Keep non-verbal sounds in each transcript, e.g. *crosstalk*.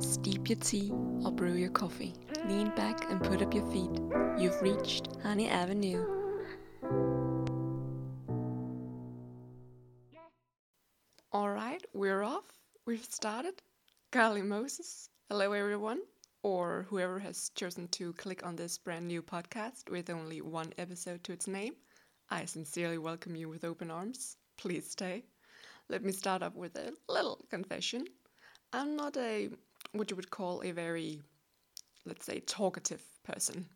Steep your tea or brew your coffee. Lean back and put up your feet. You've reached Honey Avenue. All right, we're off. We've started. Golly Moses. Hello, everyone, or whoever has chosen to click on this brand new podcast with only one episode to its name. I sincerely welcome you with open arms. Please stay. Let me start up with a little confession. I'm not a what you would call a very, let's say, talkative person.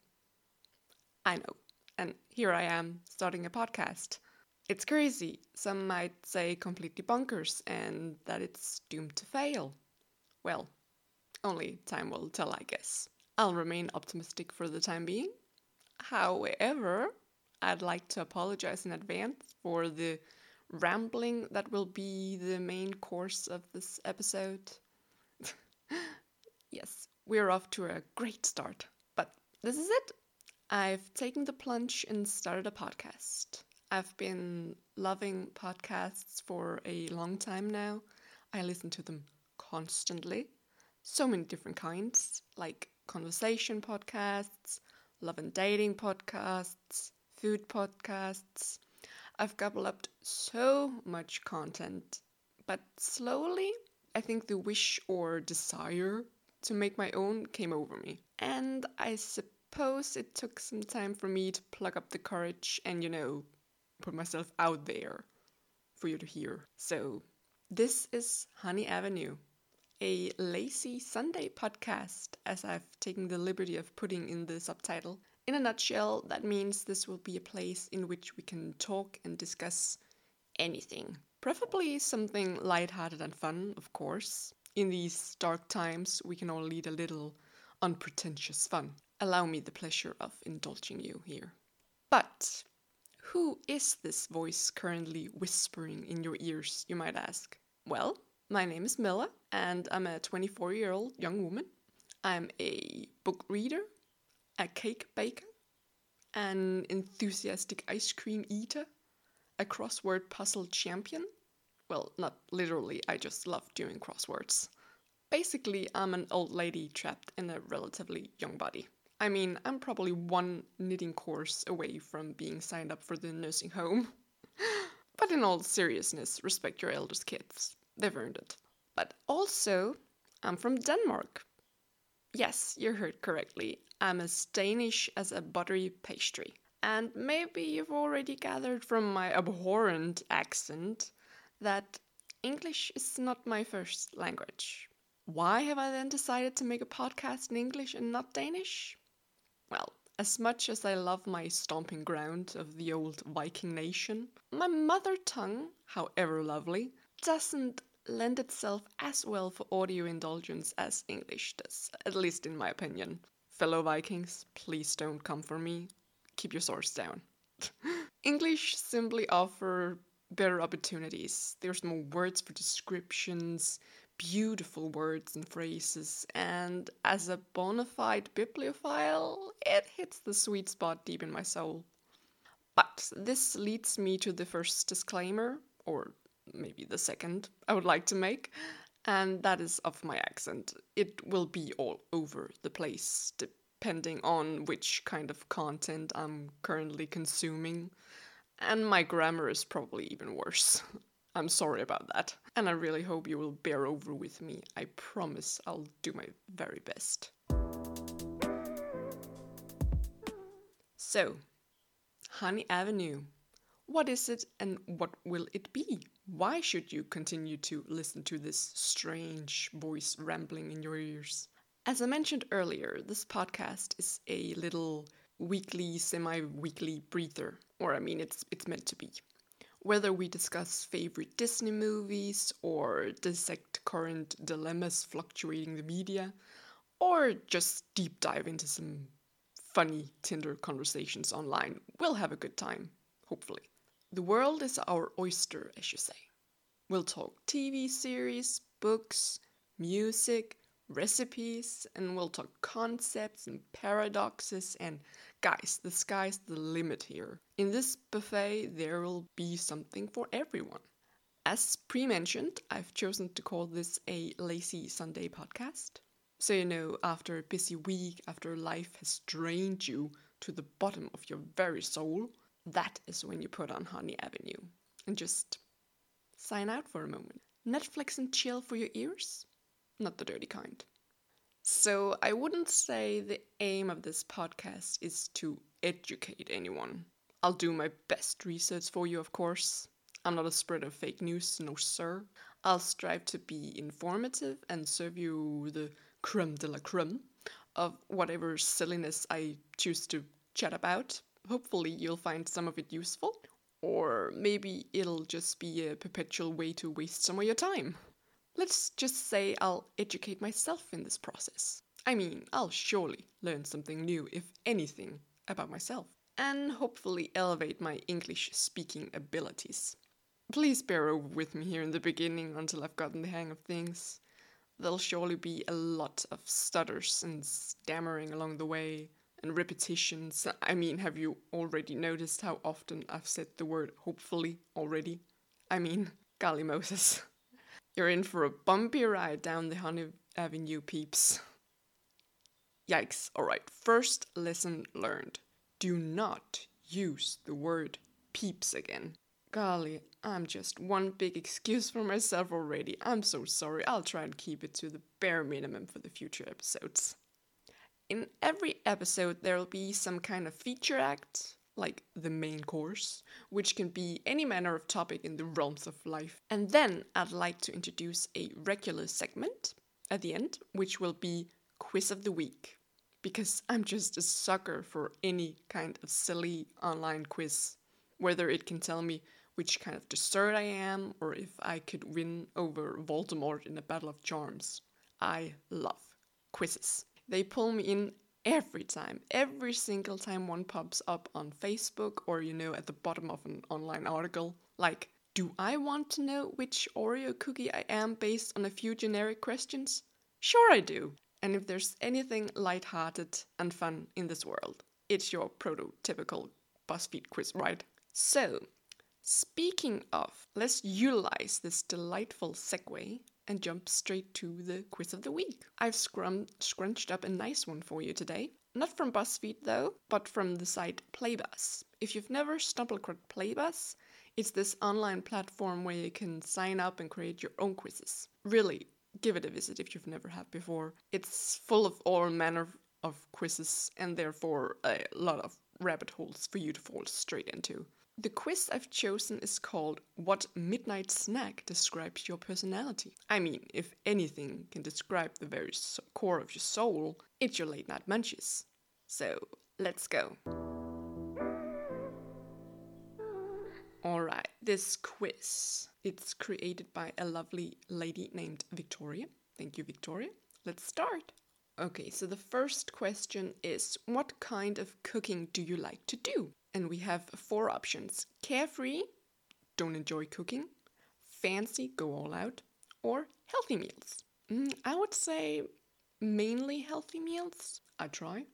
I know. And here I am starting a podcast. It's crazy. Some might say completely bonkers and that it's doomed to fail. Well, only time will tell, I guess. I'll remain optimistic for the time being. However, I'd like to apologize in advance for the rambling that will be the main course of this episode. Yes, we're off to a great start. But this is it. I've taken the plunge and started a podcast. I've been loving podcasts for a long time now. I listen to them constantly. So many different kinds, like conversation podcasts, love and dating podcasts, food podcasts. I've gobbled up so much content, but slowly, I think the wish or desire to make my own came over me. And I suppose it took some time for me to plug up the courage and, you know, put myself out there for you to hear. So, this is Honey Avenue, a lazy Sunday podcast, as I've taken the liberty of putting in the subtitle. In a nutshell, that means this will be a place in which we can talk and discuss anything. Preferably something lighthearted and fun, of course. In these dark times, we can all lead a little unpretentious fun. Allow me the pleasure of indulging you here. But who is this voice currently whispering in your ears, you might ask? Well, my name is Milla, and I'm a 24 year old young woman. I'm a book reader, a cake baker, an enthusiastic ice cream eater, a crossword puzzle champion. Well, not literally, I just love doing crosswords. Basically, I'm an old lady trapped in a relatively young body. I mean, I'm probably one knitting course away from being signed up for the nursing home. *laughs* but in all seriousness, respect your eldest kids. They've earned it. But also, I'm from Denmark. Yes, you heard correctly. I'm as Danish as a buttery pastry. And maybe you've already gathered from my abhorrent accent that English is not my first language. Why have I then decided to make a podcast in English and not Danish? Well, as much as I love my stomping ground of the old Viking nation, my mother tongue, however lovely, doesn't lend itself as well for audio indulgence as English does, at least in my opinion. Fellow Vikings, please don't come for me. Keep your swords down. *laughs* English simply offer better opportunities. There's more words for descriptions, beautiful words and phrases, and as a bona fide bibliophile, it hits the sweet spot deep in my soul. But this leads me to the first disclaimer, or maybe the second, I would like to make, and that is of my accent. It will be all over the place, depending on which kind of content I'm currently consuming, and my grammar is probably even worse. *laughs* I'm sorry about that. And I really hope you will bear over with me. I promise I'll do my very best. So, Honey Avenue. What is it and what will it be? Why should you continue to listen to this strange voice rambling in your ears? As I mentioned earlier, this podcast is a little weekly, semi weekly breather, or I mean, it's, it's meant to be whether we discuss favorite Disney movies or dissect current dilemmas fluctuating the media, or just deep dive into some funny Tinder conversations online, we'll have a good time, hopefully. The world is our oyster, as you say. We'll talk TV series, books, music, recipes, and we'll talk concepts and paradoxes and Guys, the sky's the limit here. In this buffet, there will be something for everyone. As pre mentioned, I've chosen to call this a Lazy Sunday podcast. So, you know, after a busy week, after life has drained you to the bottom of your very soul, that is when you put on Honey Avenue and just sign out for a moment. Netflix and chill for your ears? Not the dirty kind. So, I wouldn't say the aim of this podcast is to educate anyone. I'll do my best research for you, of course. I'm not a spreader of fake news, no sir. I'll strive to be informative and serve you the creme de la creme of whatever silliness I choose to chat about. Hopefully, you'll find some of it useful, or maybe it'll just be a perpetual way to waste some of your time. Let's just say I'll educate myself in this process. I mean, I'll surely learn something new, if anything, about myself, and hopefully elevate my English speaking abilities. Please bear over with me here in the beginning until I've gotten the hang of things. There'll surely be a lot of stutters and stammering along the way, and repetitions. I mean, have you already noticed how often I've said the word hopefully already? I mean, golly Moses. *laughs* You're in for a bumpy ride down the Honey Avenue, peeps. Yikes. Alright, first lesson learned. Do not use the word peeps again. Golly, I'm just one big excuse for myself already. I'm so sorry. I'll try and keep it to the bare minimum for the future episodes. In every episode, there'll be some kind of feature act, like the main course, which can be any manner of topic in the realms of life. And then I'd like to introduce a regular segment at the end, which will be Quiz of the Week. Because I'm just a sucker for any kind of silly online quiz, whether it can tell me which kind of dessert I am, or if I could win over Voldemort in a battle of charms. I love quizzes. They pull me in every time, every single time one pops up on Facebook or, you know, at the bottom of an online article. Like, do I want to know which Oreo cookie I am based on a few generic questions? Sure, I do. And if there's anything light-hearted and fun in this world, it's your prototypical BuzzFeed quiz, right? So, Speaking of, let's utilize this delightful segue and jump straight to the quiz of the week. I've scrum- scrunched up a nice one for you today. Not from BuzzFeed though, but from the site Playbuzz. If you've never stumbled across Playbuzz, it's this online platform where you can sign up and create your own quizzes. Really, give it a visit if you've never had before. It's full of all manner of quizzes and therefore a lot of rabbit holes for you to fall straight into. The quiz I've chosen is called What Midnight Snack Describes Your Personality? I mean, if anything can describe the very core of your soul, it's your late night munchies. So, let's go. Alright, this quiz. It's created by a lovely lady named Victoria. Thank you, Victoria. Let's start. Okay, so the first question is What kind of cooking do you like to do? And we have four options carefree, don't enjoy cooking, fancy, go all out, or healthy meals. Mm, I would say mainly healthy meals. I try.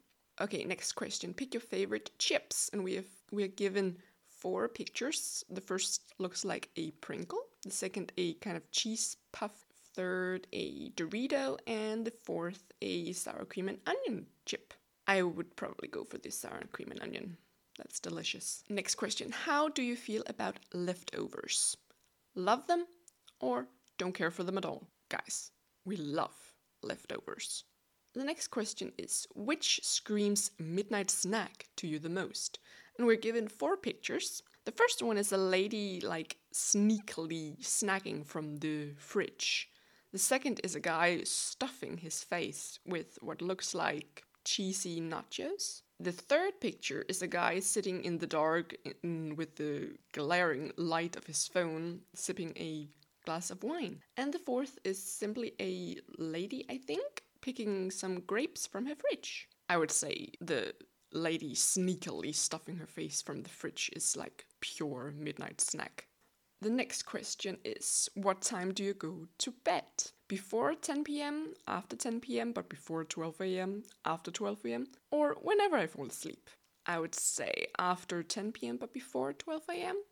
Okay, next question. Pick your favorite chips. And we have we are given four pictures. The first looks like a Pringle, the second a kind of cheese puff, third a Dorito, and the fourth a sour cream and onion chip. I would probably go for the sour cream and onion. That's delicious. Next question How do you feel about leftovers? Love them or don't care for them at all? Guys, we love leftovers. The next question is Which screams midnight snack to you the most? And we're given four pictures. The first one is a lady like sneakily snacking from the fridge. The second is a guy stuffing his face with what looks like cheesy nachos. The third picture is a guy sitting in the dark in, with the glaring light of his phone, sipping a glass of wine. And the fourth is simply a lady, I think, picking some grapes from her fridge. I would say the lady sneakily stuffing her face from the fridge is like pure midnight snack. The next question is What time do you go to bed? Before 10 pm, after 10 pm, but before 12 am, after 12 am, or whenever I fall asleep? I would say after 10 pm, but before 12 am.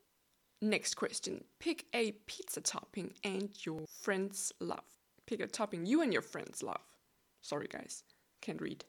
Next question Pick a pizza topping and your friends love. Pick a topping you and your friends love. Sorry, guys, can't read.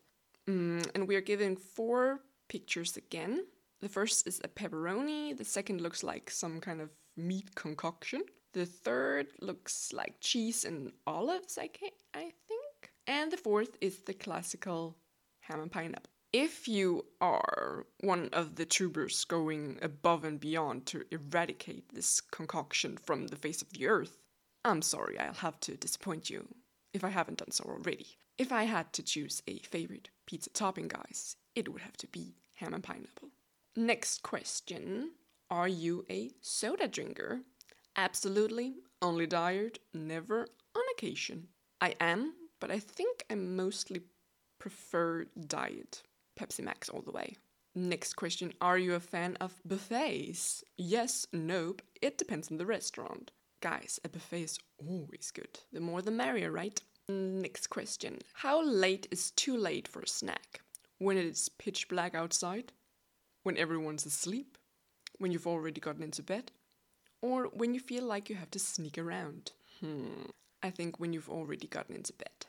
Mm, and we are given four pictures again. The first is a pepperoni, the second looks like some kind of meat concoction, the third looks like cheese and olives, I, can, I think, and the fourth is the classical ham and pineapple. If you are one of the tubers going above and beyond to eradicate this concoction from the face of the earth, I'm sorry I'll have to disappoint you if I haven't done so already. If I had to choose a favorite pizza topping, guys, it would have to be ham and pineapple. Next question Are you a soda drinker? Absolutely, only diet, never on occasion. I am, but I think I mostly prefer diet. Pepsi Max all the way. Next question Are you a fan of buffets? Yes, nope, it depends on the restaurant. Guys, a buffet is always good. The more the merrier, right? Next question How late is too late for a snack? When it is pitch black outside? When everyone's asleep? When you've already gotten into bed? Or when you feel like you have to sneak around? Hmm, I think when you've already gotten into bed.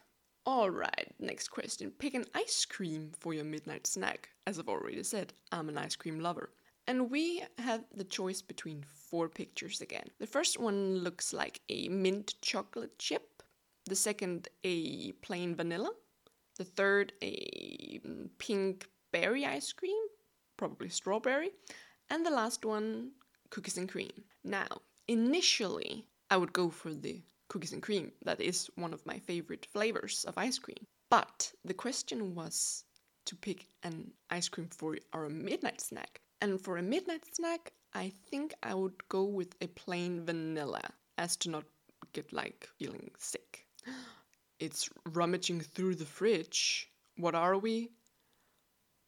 Alright, next question. Pick an ice cream for your midnight snack. As I've already said, I'm an ice cream lover. And we have the choice between four pictures again. The first one looks like a mint chocolate chip, the second, a plain vanilla, the third, a pink berry ice cream, probably strawberry, and the last one, cookies and cream. Now, initially, I would go for the cookies and cream. That is one of my favorite flavors of ice cream. But the question was to pick an ice cream for our midnight snack. And for a midnight snack, I think I would go with a plain vanilla as to not get like feeling sick. *gasps* It's rummaging through the fridge. What are we?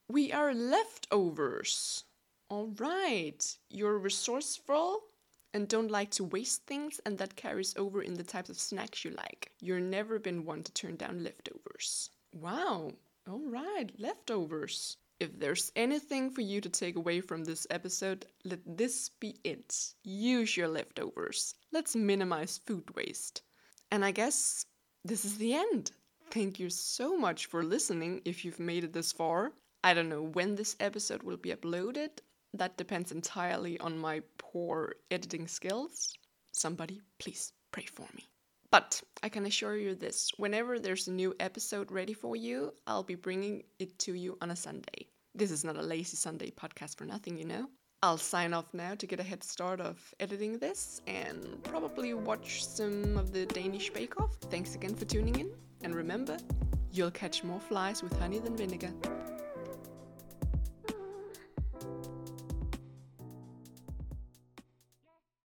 We are leftovers. All right, you're resourceful and don't like to waste things, and that carries over in the types of snacks you like. You've never been one to turn down leftovers. Wow, all right, leftovers. If there's anything for you to take away from this episode, let this be it. Use your leftovers. Let's minimize food waste. And I guess this is the end. Thank you so much for listening if you've made it this far. I don't know when this episode will be uploaded. That depends entirely on my poor editing skills. Somebody, please pray for me. But I can assure you this whenever there's a new episode ready for you, I'll be bringing it to you on a Sunday. This is not a lazy Sunday podcast for nothing, you know? I'll sign off now to get a head start of editing this and probably watch some of the Danish Bake Off. Thanks again for tuning in, and remember, you'll catch more flies with honey than vinegar.